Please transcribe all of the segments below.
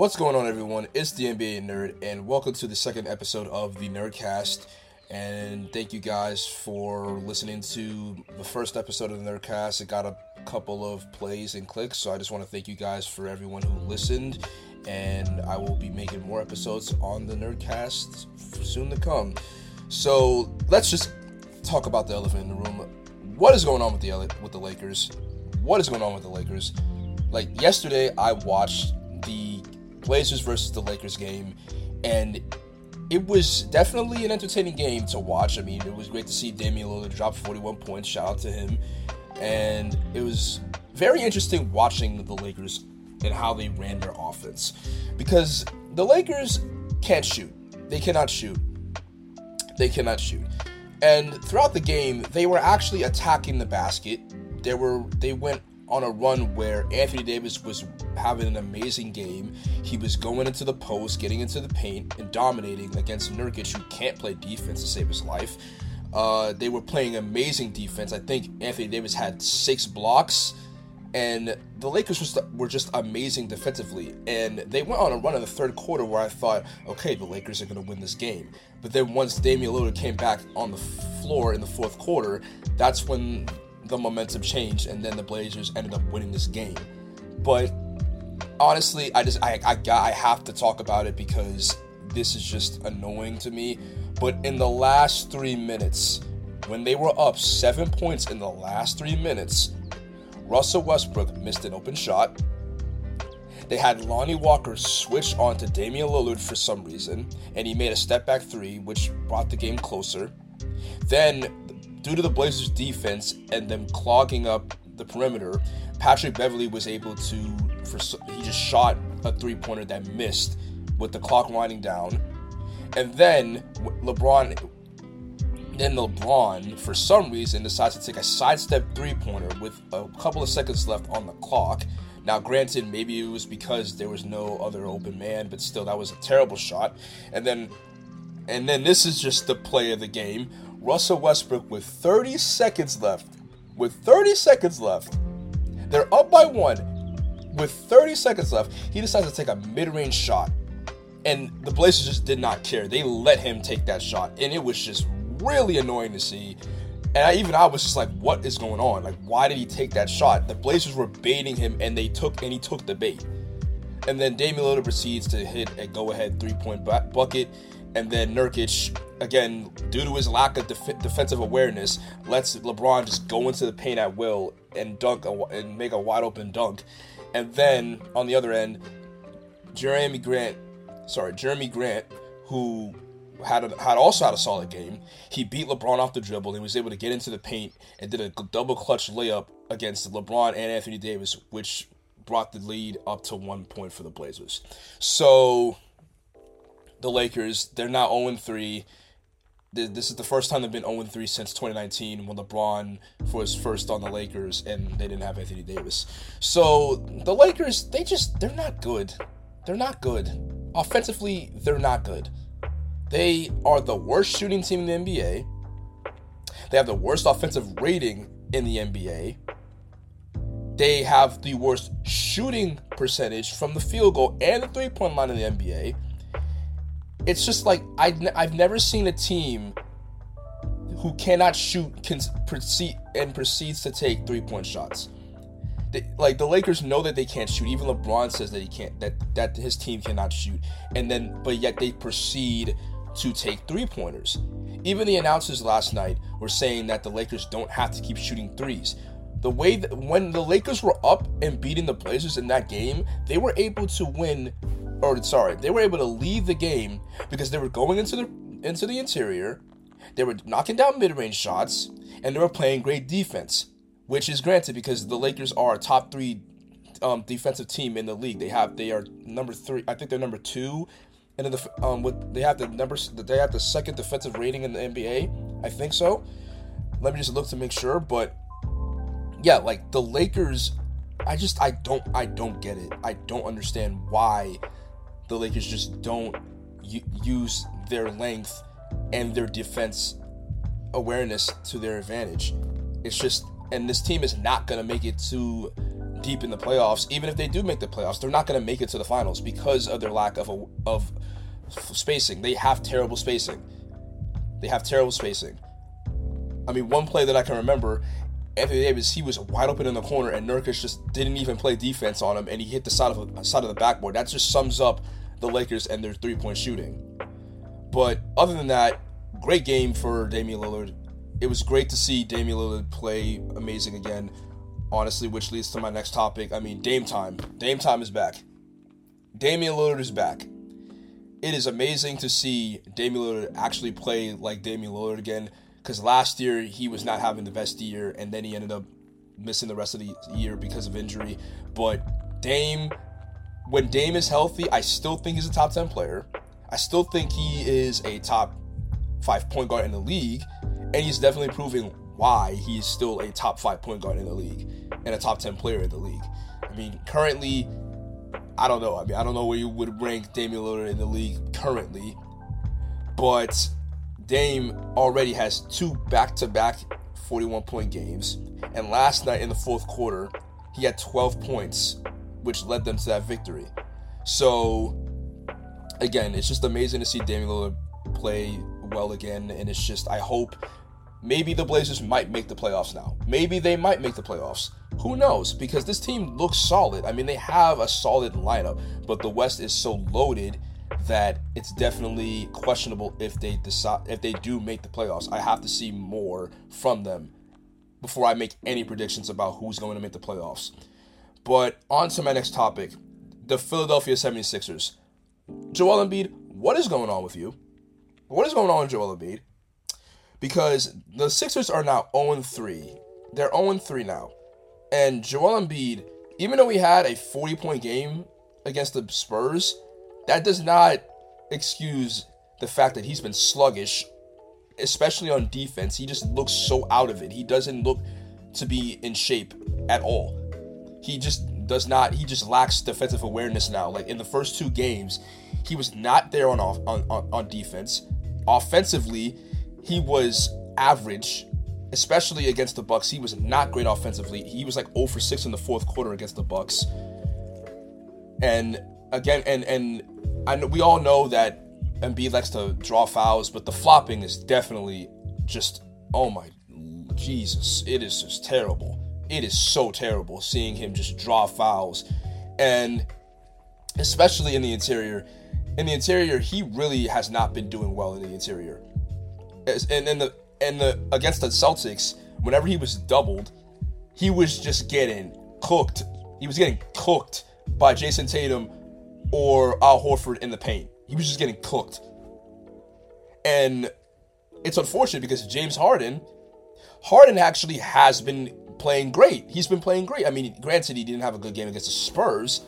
What's going on, everyone? It's the NBA Nerd, and welcome to the second episode of the Nerdcast. And thank you guys for listening to the first episode of the Nerdcast. It got a couple of plays and clicks, so I just want to thank you guys for everyone who listened. And I will be making more episodes on the Nerdcast soon to come. So let's just talk about the elephant in the room. What is going on with the with the Lakers? What is going on with the Lakers? Like yesterday, I watched the Blazers versus the Lakers game, and it was definitely an entertaining game to watch. I mean, it was great to see Damian Lillard drop 41 points. Shout out to him. And it was very interesting watching the Lakers and how they ran their offense because the Lakers can't shoot. They cannot shoot. They cannot shoot. And throughout the game, they were actually attacking the basket. They were they went on a run where Anthony Davis was having an amazing game. He was going into the post, getting into the paint, and dominating against Nurkic, who can't play defense to save his life. Uh, they were playing amazing defense. I think Anthony Davis had six blocks, and the Lakers were just amazing defensively. And they went on a run in the third quarter where I thought, okay, the Lakers are going to win this game. But then once Damian Lillard came back on the floor in the fourth quarter, that's when the momentum changed, and then the Blazers ended up winning this game. But honestly, I just I I got I have to talk about it because this is just annoying to me. But in the last three minutes, when they were up seven points in the last three minutes, Russell Westbrook missed an open shot. They had Lonnie Walker switch on to Damian Lillard for some reason, and he made a step back three, which brought the game closer. Then due to the Blazers' defense and them clogging up the perimeter, Patrick Beverley was able to, for he just shot a three pointer that missed with the clock winding down, and then LeBron, then LeBron for some reason decides to take a sidestep three pointer with a couple of seconds left on the clock. Now, granted, maybe it was because there was no other open man, but still, that was a terrible shot. And then, and then this is just the play of the game. Russell Westbrook with 30 seconds left. With 30 seconds left, they're up by one. With 30 seconds left, he decides to take a mid range shot. And the Blazers just did not care. They let him take that shot. And it was just really annoying to see. And I, even I was just like, what is going on? Like, why did he take that shot? The Blazers were baiting him, and they took and he took the bait. And then Damian Lillard proceeds to hit a go-ahead three-point bucket, and then Nurkic again, due to his lack of def- defensive awareness, lets LeBron just go into the paint at will and dunk a, and make a wide open dunk. And then on the other end, Jerami Grant, sorry, Jerami Grant, who had a, had also had a solid game. He beat LeBron off the dribble and was able to get into the paint and did a double clutch layup against LeBron and Anthony Davis, which brought the lead up to one point for the Blazers. So the Lakers, they're now 0 3 this is the first time they've been 0 3 since 2019 when LeBron was first on the Lakers and they didn't have Anthony Davis. So the Lakers, they just, they're not good. They're not good. Offensively, they're not good. They are the worst shooting team in the NBA. They have the worst offensive rating in the NBA. They have the worst shooting percentage from the field goal and the three point line in the NBA it's just like I, I've never seen a team who cannot shoot can proceed and proceeds to take three point shots. They, like the Lakers know that they can't shoot. Even LeBron says that he can't that that his team cannot shoot, and then but yet they proceed to take three pointers. Even the announcers last night were saying that the Lakers don't have to keep shooting threes. The way that when the Lakers were up and beating the Blazers in that game, they were able to win or sorry, they were able to leave the game because they were going into the into the interior, they were knocking down mid-range shots, and they were playing great defense, which is granted because the Lakers are a top three um, defensive team in the league. They have they are number three. I think they're number two, and then the um with they have the numbers they have the second defensive rating in the NBA. I think so. Let me just look to make sure, but yeah, like the Lakers. I just I don't I don't get it. I don't understand why the Lakers just don't use their length and their defense awareness to their advantage. It's just, and this team is not going to make it to deep in the playoffs. Even if they do make the playoffs, they're not going to make it to the finals because of their lack of a, of spacing. They have terrible spacing. They have terrible spacing. I mean, one play that I can remember, Anthony Davis, he was wide open in the corner, and Nurkic just didn't even play defense on him, and he hit the side of the side of the backboard. That just sums up the Lakers and their three point shooting. But other than that, great game for Damian Lillard. It was great to see Damian Lillard play amazing again. Honestly, which leads to my next topic. I mean, Dame time. Dame time is back. Damian Lillard is back. It is amazing to see Damian Lillard actually play like Damian Lillard again. Because last year he was not having the best year, and then he ended up missing the rest of the year because of injury. But Dame, when Dame is healthy, I still think he's a top 10 player. I still think he is a top five point guard in the league, and he's definitely proving why he's still a top five point guard in the league and a top 10 player in the league. I mean, currently, I don't know. I mean, I don't know where you would rank Damian Lillard in the league currently, but Dame already has two back to back 41 point games. And last night in the fourth quarter, he had 12 points, which led them to that victory. So, again, it's just amazing to see Damian Lillard play well again. And it's just, I hope maybe the Blazers might make the playoffs now. Maybe they might make the playoffs. Who knows? Because this team looks solid. I mean, they have a solid lineup, but the West is so loaded that it's definitely questionable if they decide if they do make the playoffs. I have to see more from them before I make any predictions about who's going to make the playoffs. But on to my next topic, the Philadelphia 76ers. Joel Embiid, what is going on with you? What is going on with Joel Embiid? Because the Sixers are now 0-3. They're 0-3 now. And Joel Embiid, even though he had a 40 point game against the Spurs, that does not excuse the fact that he's been sluggish, especially on defense. He just looks so out of it. He doesn't look to be in shape at all. He just does not, he just lacks defensive awareness now. Like in the first two games, he was not there on, on, on, on defense. Offensively, he was average especially against the Bucks. He was not great offensively. He was like 0 for 6 in the fourth quarter against the Bucks. And again, and and I know, we all know that Embiid likes to draw fouls, but the flopping is definitely just oh my Jesus, it is just terrible. It is so terrible seeing him just draw fouls, and especially in the interior. In the interior, he really has not been doing well in the interior. And in the and the against the Celtics, whenever he was doubled, he was just getting cooked. He was getting cooked by Jayson Tatum or Al Horford in the paint. He was just getting cooked. And it's unfortunate because James Harden, Harden actually has been playing great. He's been playing great. I mean, granted, he didn't have a good game against the Spurs,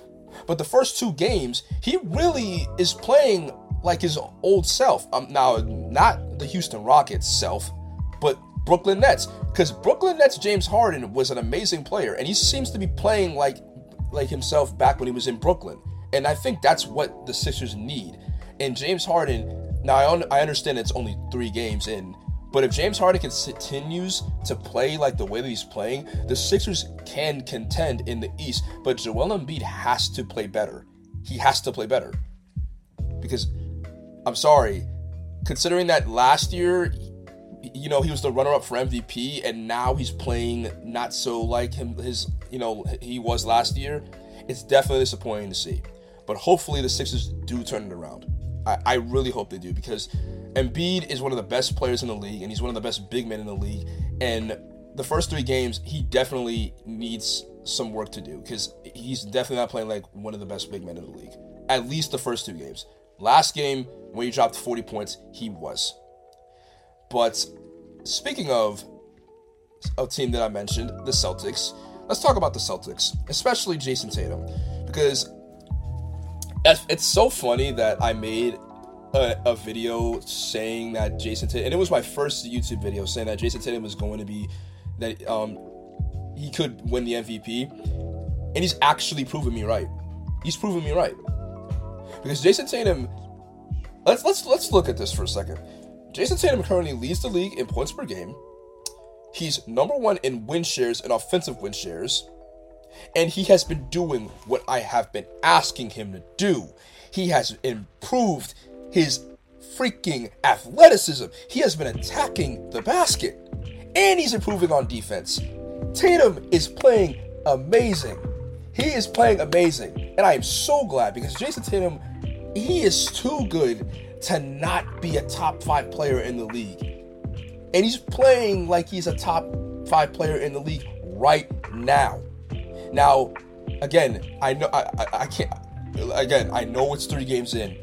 but the first two games, he really is playing like his old self. Um, now, not the Houston Rockets self, but Brooklyn Nets. Because Brooklyn Nets James Harden was an amazing player, and he seems to be playing like like himself back when he was in Brooklyn. And I think that's what the Sixers need. And James Harden, now I, un- I understand it's only three games in, but if James Harden continues to play like the way that he's playing, the Sixers can contend in the East. But Joel Embiid has to play better. He has to play better. Because, I'm sorry, considering that last year you know, he was the runner-up for MVP, and now he's playing not so like him. His, you know, he was last year. It's definitely disappointing to see, but hopefully the Sixers do turn it around. I, I really hope they do because Embiid is one of the best players in the league, and he's one of the best big men in the league. And the first three games, he definitely needs some work to do because he's definitely not playing like one of the best big men in the league. At least the first two games. Last game, when he dropped 40 points, he was. But speaking of a team that I mentioned, the Celtics, let's talk about the Celtics, especially Jayson Tatum, because it's so funny that I made a, a, video saying that Jayson Tatum, and it was my first YouTube video saying that Jayson Tatum was going to be that um he could win the MVP, and he's actually proven me right. He's proven me right because Jayson Tatum. Let's let's let's look at this for a second. Jayson Tatum currently leads the league in points per game. He's number one in win shares and offensive win shares. And he has been doing what I have been asking him to do. He has improved his freaking athleticism. He has been attacking the basket. And he's improving on defense. Tatum is playing amazing. He is playing amazing. And I am so glad because Jayson Tatum, he is too good to not be a top five player in the league. And he's playing like he's a top five player in the league right now. Now, again, I know I, I, I can't again, I know it's three games in,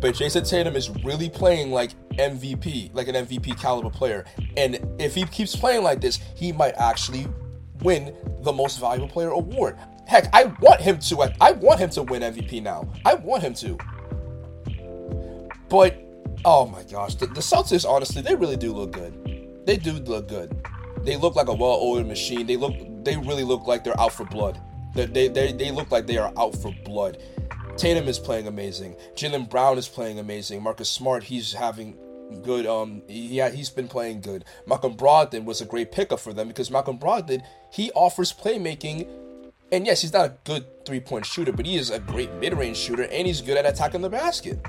but Jayson Tatum is really playing like MVP, like an MVP caliber player. And if he keeps playing like this, he might actually win the most valuable player award. Heck, I want him to I, I want him to win MVP now. I want him to. But oh my gosh, the, the Celtics honestly, they really do look good. They do look good. They look like a well-oiled machine. They look they really look like they're out for blood. They, they, they, they look like they are out for blood. Tatum is playing amazing. Jaylen Brown is playing amazing. Marcus Smart, he's having good. Um, yeah, he's been playing good. Malcolm Brogdon was a great pickup for them because Malcolm Brogdon he offers playmaking, and yes, he's not a good three point shooter, but he is a great mid range shooter, and he's good at attacking the basket.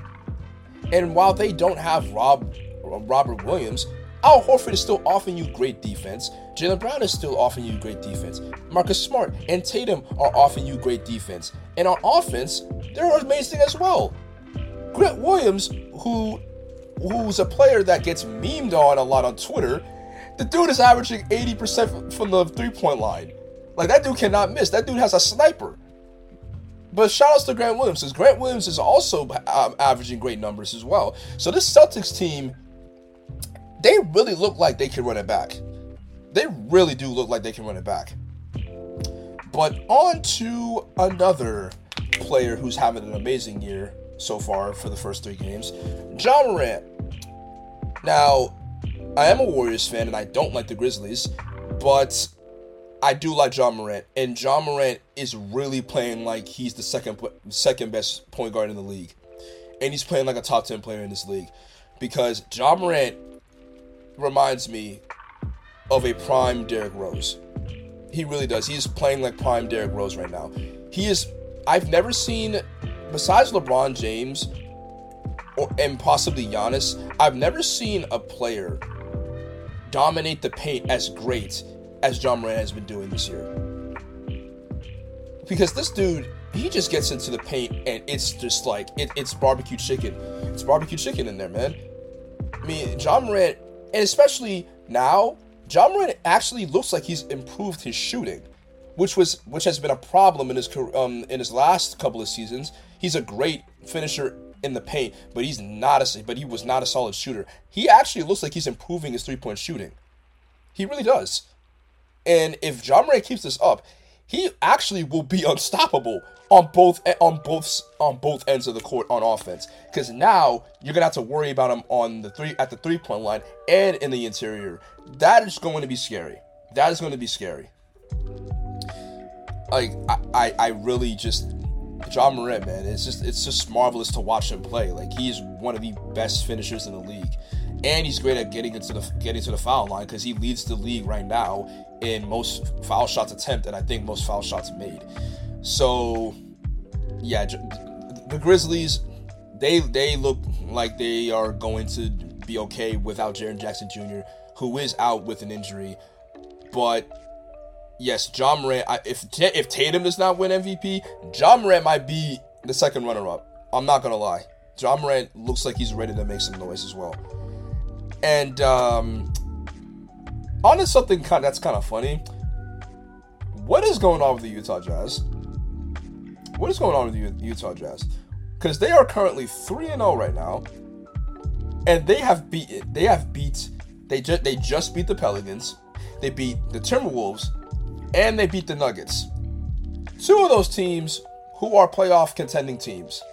And while they don't have Rob Robert Williams, Al Horford is still offering you great defense. Jaylen Brown is still offering you great defense. Marcus Smart and Tatum are offering you great defense. And on offense, they're amazing as well. Grant Williams, who who's a player that gets memed on a lot on Twitter, the dude is averaging 80% from the three-point line. Like that dude cannot miss. That dude has a sniper. But shout outs to Grant Williams, because Grant Williams is also um, averaging great numbers as well. So this Celtics team they really look like they can run it back. They really do look like they can run it back. But on to another player who's having an amazing year so far for the first three games, Ja Morant. Now, I am a Warriors fan and I don't like the Grizzlies, but I do like Ja Morant, and Ja Morant is really playing like he's the second second best point guard in the league, and he's playing like a top ten player in this league, because Ja Morant reminds me of a prime Derrick Rose. He really does. He's playing like prime Derrick Rose right now. He is. I've never seen, besides LeBron James, or and possibly Giannis, I've never seen a player dominate the paint as great as Ja Morant has been doing this year. Because this dude, he just gets into the paint and it's just like it, it's barbecue chicken. It's barbecue chicken in there, man. I mean, Ja Morant and especially now, Ja Morant actually looks like he's improved his shooting, which was which has been a problem in his um in his last couple of seasons. He's a great finisher in the paint, but he's not a but he was not a solid shooter. He actually looks like he's improving his three point shooting. He really does. And if Ja Morant keeps this up, he actually will be unstoppable on both eh, on both on both ends of the court on offense. Because now you're gonna have to worry about him on the three at the three point line and in the interior. That is going to be scary. That is going to be scary. Like I, I, I really just Ja Morant, man, it's just it's just marvelous to watch him play. Like he's one of the best finishers in the league, and he's great at getting into the getting to the foul line because he leads the league right now in most foul shots attempted, and I think most foul shots made. So, yeah, the Grizzlies, they they look like they are going to be okay without Jaren Jackson Jr., who is out with an injury. But yes, Ja Morant. if if Tatum does not win MVP, Ja Morant might be the second runner-up. I'm not gonna lie. Ja Morant looks like he's ready to make some noise as well. And um, on to something that's kind of funny. What is going on with the Utah Jazz? What is going on with the Utah Jazz? Because they are currently three and zero oh right now, and they have beat they have beat they just they just beat the Pelicans, they beat the Timberwolves, and they beat the Nuggets. Two of those teams who are playoff contending teams.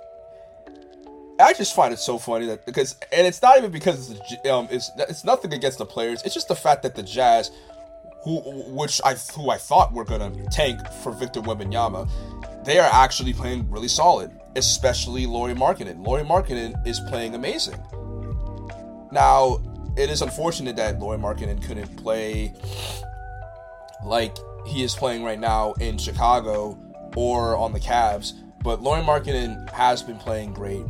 I just find it so funny that because and it's not even because it's um it's it's nothing against the players. It's just the fact that the Jazz, who which I who I thought were gonna tank for Victor Wembanyama, they are actually playing really solid, especially Lauri Markkanen. Lauri Markkanen is playing amazing. Now, it is unfortunate that Lauri Markkanen couldn't play like he is playing right now in Chicago or on the Cavs. But Lauri Markkanen has been playing great,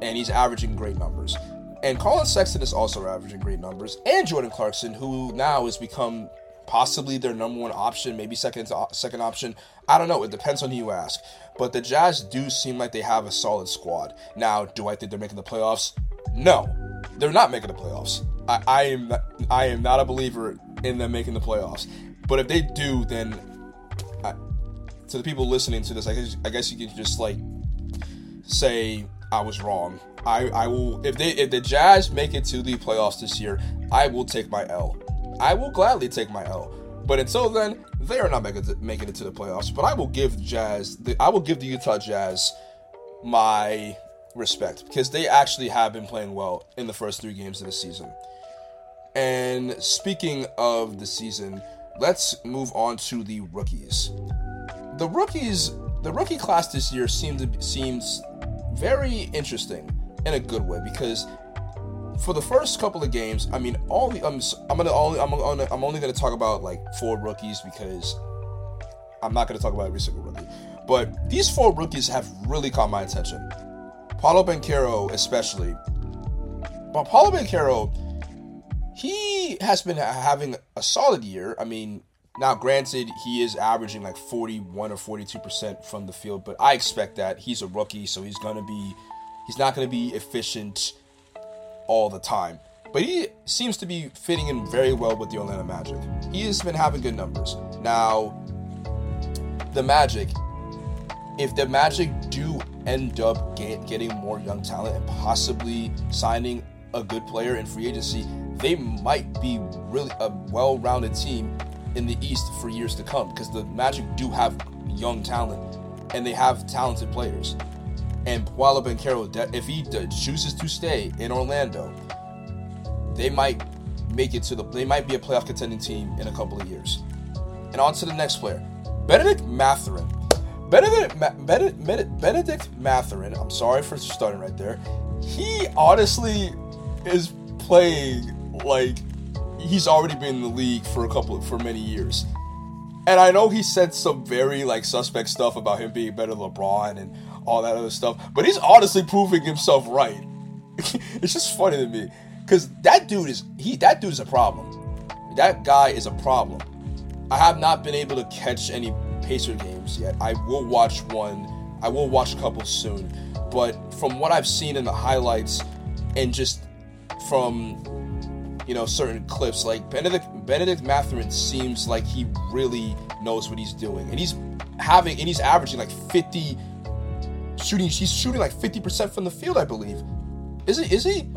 and he's averaging great numbers. And Collin Sexton is also averaging great numbers, and Jordan Clarkson, who now has become possibly their number one option, maybe second uh, second option. I don't know. It depends on who you ask. But the Jazz do seem like they have a solid squad. Now, do I think they're making the playoffs? No, they're not making the playoffs. I, I am not, I am not a believer in them making the playoffs. But if they do, then I, to the people listening to this, I guess, I guess you can just like say I was wrong. I, I will if they if the Jazz make it to the playoffs this year, I will take my L. I will gladly take my L. But until then, they are not making it, to the playoffs. But I will give Jazz, the, I will give the Utah Jazz my respect because they actually have been playing well in the first three games of the season. And speaking of the season, let's move on to the rookies. The rookies, the rookie class this year seemed to seems very interesting in a good way because for the first couple of games, I mean, all the, I'm I'm gonna only I'm gonna, I'm only gonna talk about like four rookies because I'm not gonna talk about every single rookie. But these four rookies have really caught my attention. Paolo Banchero, especially. But Paolo Banchero, he has been having a solid year. I mean, now granted, he is averaging like 41 or 42% from the field, but I expect that. He's a rookie, so he's gonna be he's not gonna be efficient all the time. But he seems to be fitting in very well with the Orlando Magic. He has been having good numbers. Now, the Magic, if the Magic do end up get, getting more young talent and possibly signing a good player in free agency, they might be really a well-rounded team in the East for years to come because the Magic do have young talent and they have talented players. And Paolo Banchero, if he chooses to stay in Orlando, they might make it to the. They might be a playoff contending team in a couple of years. And on to the next player, Bennedict Mathurin. Bennedict, Benedict, Bennedict Mathurin. I'm sorry for starting right there. He honestly is playing like he's already been in the league for a couple for many years. And I know he said some very like suspect stuff about him being better than LeBron and all that other stuff. But he's honestly proving himself right. it's just funny to me because that dude is he that dude is a problem. That guy is a problem. I have not been able to catch any Pacer games yet. I will watch one. I will watch a couple soon. But from what I've seen in the highlights and just from you know certain clips, like Bennedict Bennedict Mathurin seems like he really knows what he's doing, and he's having and he's averaging like 50 shooting. He's shooting like 50% from the field, I believe. Is he? Is he?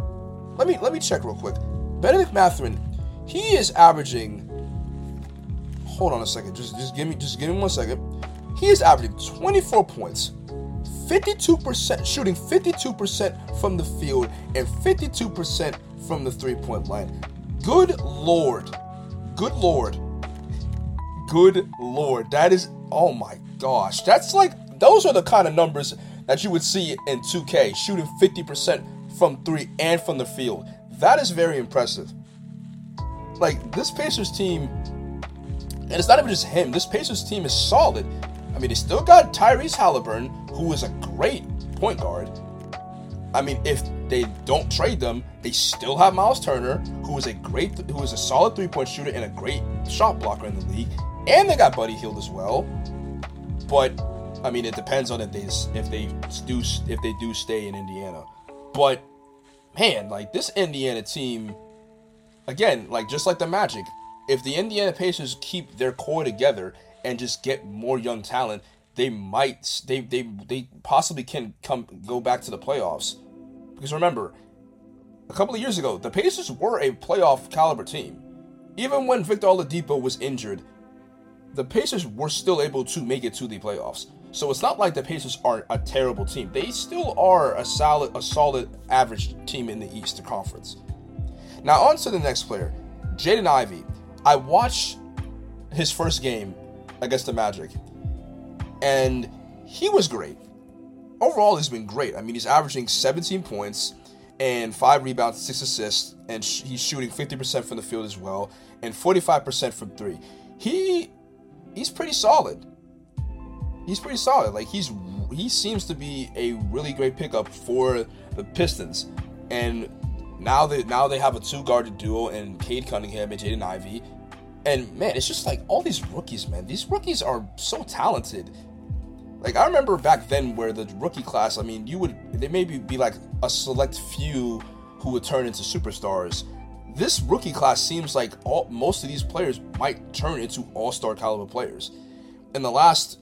Let me let me check real quick. Bennedict Mathurin, he is averaging. Hold on a second. Just just give me just give me one second. He is averaging 24 points, 52% shooting 52% from the field and 52% from the three-point line. Good lord. Good lord. Good lord. That is oh my gosh. That's like those are the kind of numbers that you would see in 2K, shooting 50% from three and from the field. That is very impressive. Like, this Pacers team, and it's not even just him, this Pacers team is solid. I mean, they still got Tyrese Haliburton, who is a great point guard. I mean, if they don't trade them, they still have Miles Turner, who is a great, who is a solid three-point shooter and a great shot blocker in the league, and they got Buddy Hield as well. But I mean, it depends on if they if they do if they do stay in Indiana. But man, like this Indiana team, again, like just like the Magic, if the Indiana Pacers keep their core together and just get more young talent, they might they they they possibly can come go back to the playoffs. Because remember, a couple of years ago, the Pacers were a playoff caliber team. Even when Victor Oladipo was injured, the Pacers were still able to make it to the playoffs. So it's not like the Pacers are a terrible team. They still are a solid, a solid average team in the East Conference. Now on to the next player, Jaden Ivey. I watched his first game against the Magic, and he was great. Overall, he's been great. I mean, he's averaging 17 points and five rebounds, six assists, and sh- he's shooting 50% from the field as well, and 45% from three. He he's pretty solid. He's pretty solid. Like he's he seems to be a really great pickup for the Pistons. And now that now they have a two guarded duo and Cade Cunningham and Jaden Ivey. And man, it's just like all these rookies, man. These rookies are so talented. Like I remember back then where the rookie class, I mean, you would they maybe be like a select few who would turn into superstars. This rookie class seems like all most of these players might turn into all-star caliber players. And the last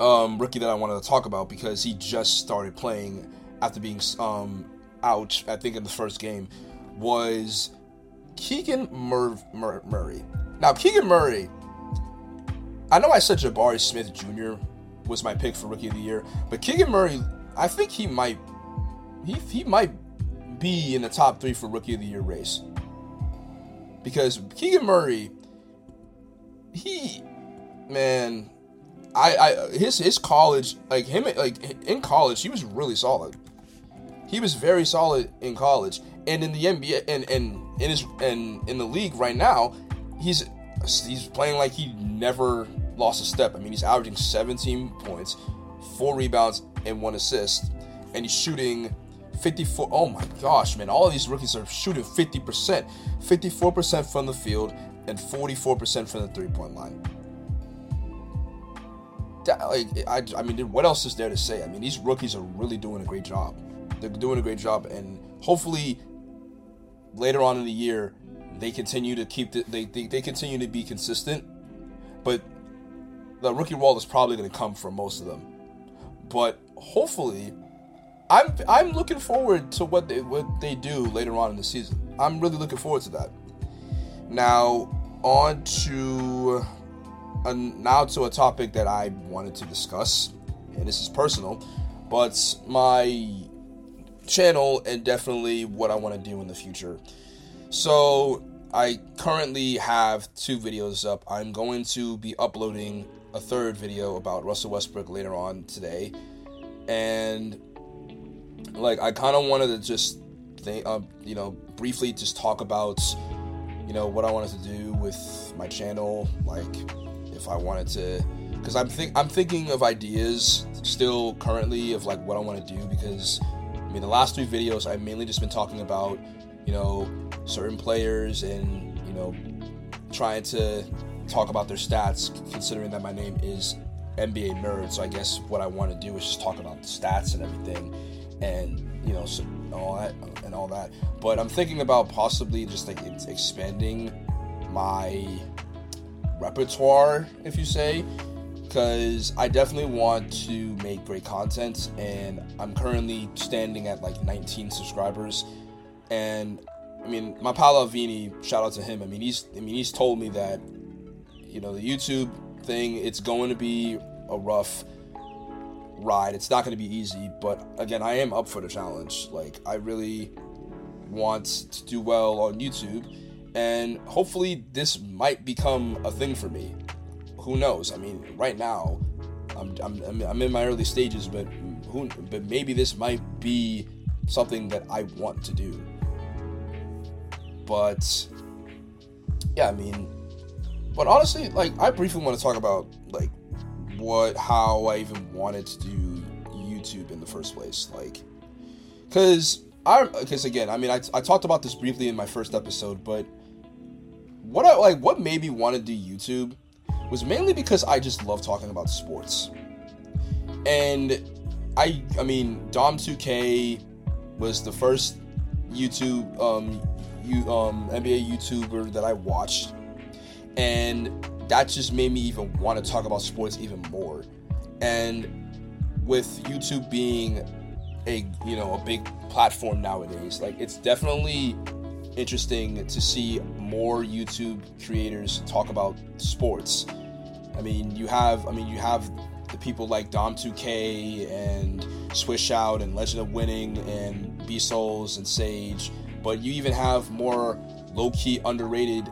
um, rookie that I wanted to talk about because he just started playing after being um, out, I think in the first game, was Keegan Mur- Mur- Murray. Now, Keegan Murray, I know I said Jabari Smith Jr. was my pick for Rookie of the Year, but Keegan Murray, I think he might, he he might be in the top three for Rookie of the Year race because Keegan Murray, he, man, I, I his his college like him like in college he was really solid. He was very solid in college and in the NBA and and in his and in the league right now he's he's playing like he never lost a step. I mean he's averaging 17 points, four rebounds and one assist, and he's shooting 54. Oh my gosh, man! All these rookies are shooting 50%, 54% from the field, and 44% from the three-point line like I, I mean, what else is there to say? I mean, these rookies are really doing a great job. They're doing a great job, and hopefully, later on in the year, they continue to keep the, they, they they continue to be consistent. But the rookie wall is probably going to come for most of them. But hopefully, I'm I'm looking forward to what they what they do later on in the season. I'm really looking forward to that. Now on to now to a topic that I wanted to discuss, and this is personal, but my channel and definitely what I want to do in the future. So, I currently have two videos up. I'm going to be uploading a third video about Russell Westbrook later on today. And like I kind of wanted to just think uh, you know, briefly just talk about you know what I wanted to do with my channel, like if I wanted to because I'm think I'm thinking of ideas still currently of like what I want to do because I mean the last three videos I've mainly just been talking about you know certain players and you know trying to talk about their stats considering that my name is NBA nerd so I guess what I want to do is just talk about the stats and everything and you know so all that and all that. But I'm thinking about possibly just like expanding my repertoire, if you say, because I definitely want to make great content, and I'm currently standing at like 19 subscribers, and I mean, my pal Vini, shout out to him. I mean, he's I mean, he's told me that you know the YouTube thing, it's going to be a rough ride. It's not going to be easy, but again, I am up for the challenge. Like, I really want to do well on YouTube and hopefully this might become a thing for me. Who knows? I mean, right now, I'm, I'm, I'm in my early stages, but who, but maybe this might be something that I want to do. But yeah, I mean, but honestly, like I briefly want to talk about like what how I even wanted to do YouTube in the first place, like because I because again, I mean, I, I talked about this briefly in my first episode, but what I like what made me want to do YouTube was mainly because I just love talking about sports. And I I mean Dom 2K was the first YouTube um you um NBA YouTuber that I watched. And that just made me even want to talk about sports even more. And with YouTube being a you know a big platform nowadays, like it's definitely interesting to see more YouTube creators talk about sports. I mean, you have I mean you have the people like Dom2K and Swish Out and Legend of Winning and B Souls and Sage, but you even have more low key underrated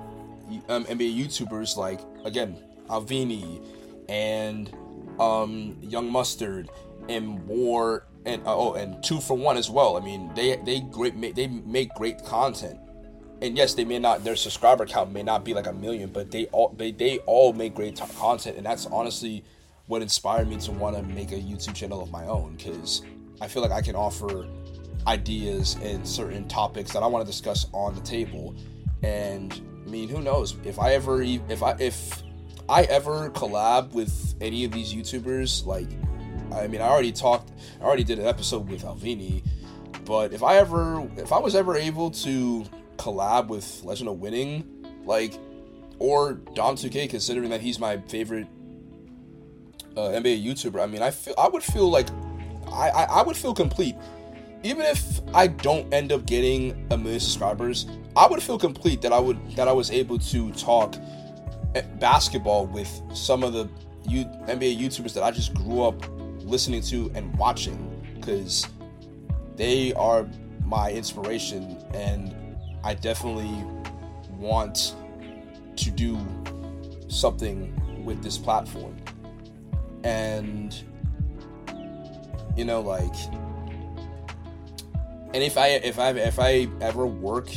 um, NBA YouTubers like again Alvini and um, Young Mustard and more and uh, oh and two for one as well. I mean they they great they make great content and yes, they may not their subscriber count may not be like a million, but they all they, they all make great t- content, and that's honestly what inspired me to want to make a YouTube channel of my own because I feel like I can offer ideas and certain topics that I want to discuss on the table. And I mean, who knows if I ever if I if I ever collab with any of these YouTubers, like I mean, I already talked, I already did an episode with Alvini, but if I ever if I was ever able to collab with Legend of Winning, like or Dom2K, considering that he's my favorite uh, NBA YouTuber, I mean, I feel I would feel like I, I, I would feel complete. Even if I don't end up getting a million subscribers, I would feel complete that I would that I was able to talk basketball with some of the U, NBA YouTubers that I just grew up listening to and watching because they are my inspiration. And I definitely want to do something with this platform. And you know like and if I if I if I ever work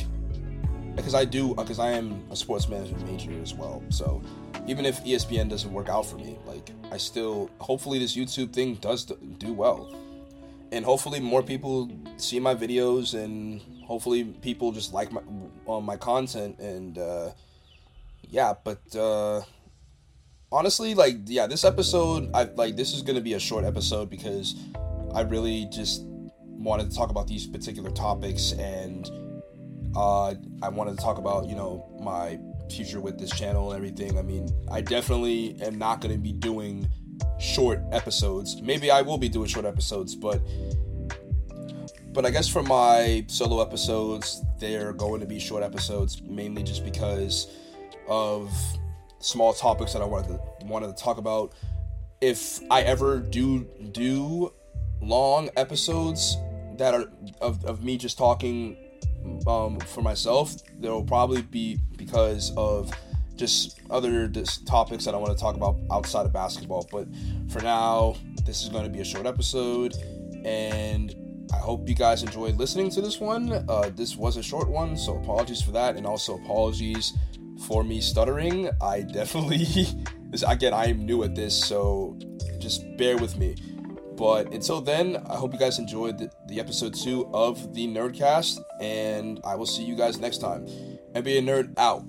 because I do because I am a sports management major as well. So even if ESPN doesn't work out for me, like I still hopefully this YouTube thing does do well. And hopefully more people see my videos and hopefully people just like my uh, my content and uh, yeah, but uh, honestly like yeah, this episode I like this is to be a short episode because I really just wanted to talk about these particular topics and uh, I wanted to talk about, you know, my future with this channel and everything. I mean, I definitely am not to be doing short episodes. Maybe I will be doing short episodes, but but I guess for my solo episodes, they're going to be short episodes mainly just because of small topics that I wanted to wanted to talk about. If I ever do do long episodes that are of, of me just talking um, for myself, there will probably be because of just other just topics that I want to talk about outside of basketball. But for now, this is going to be a short episode, and I hope you guys enjoyed listening to this one. Uh, this was a short one, so apologies for that, and also apologies for me stuttering. I definitely, again, I am new at this, so just bear with me. But until then, I hope you guys enjoyed the, the episode two of the Nerdcast, and I will see you guys next time. NBA Nerd out.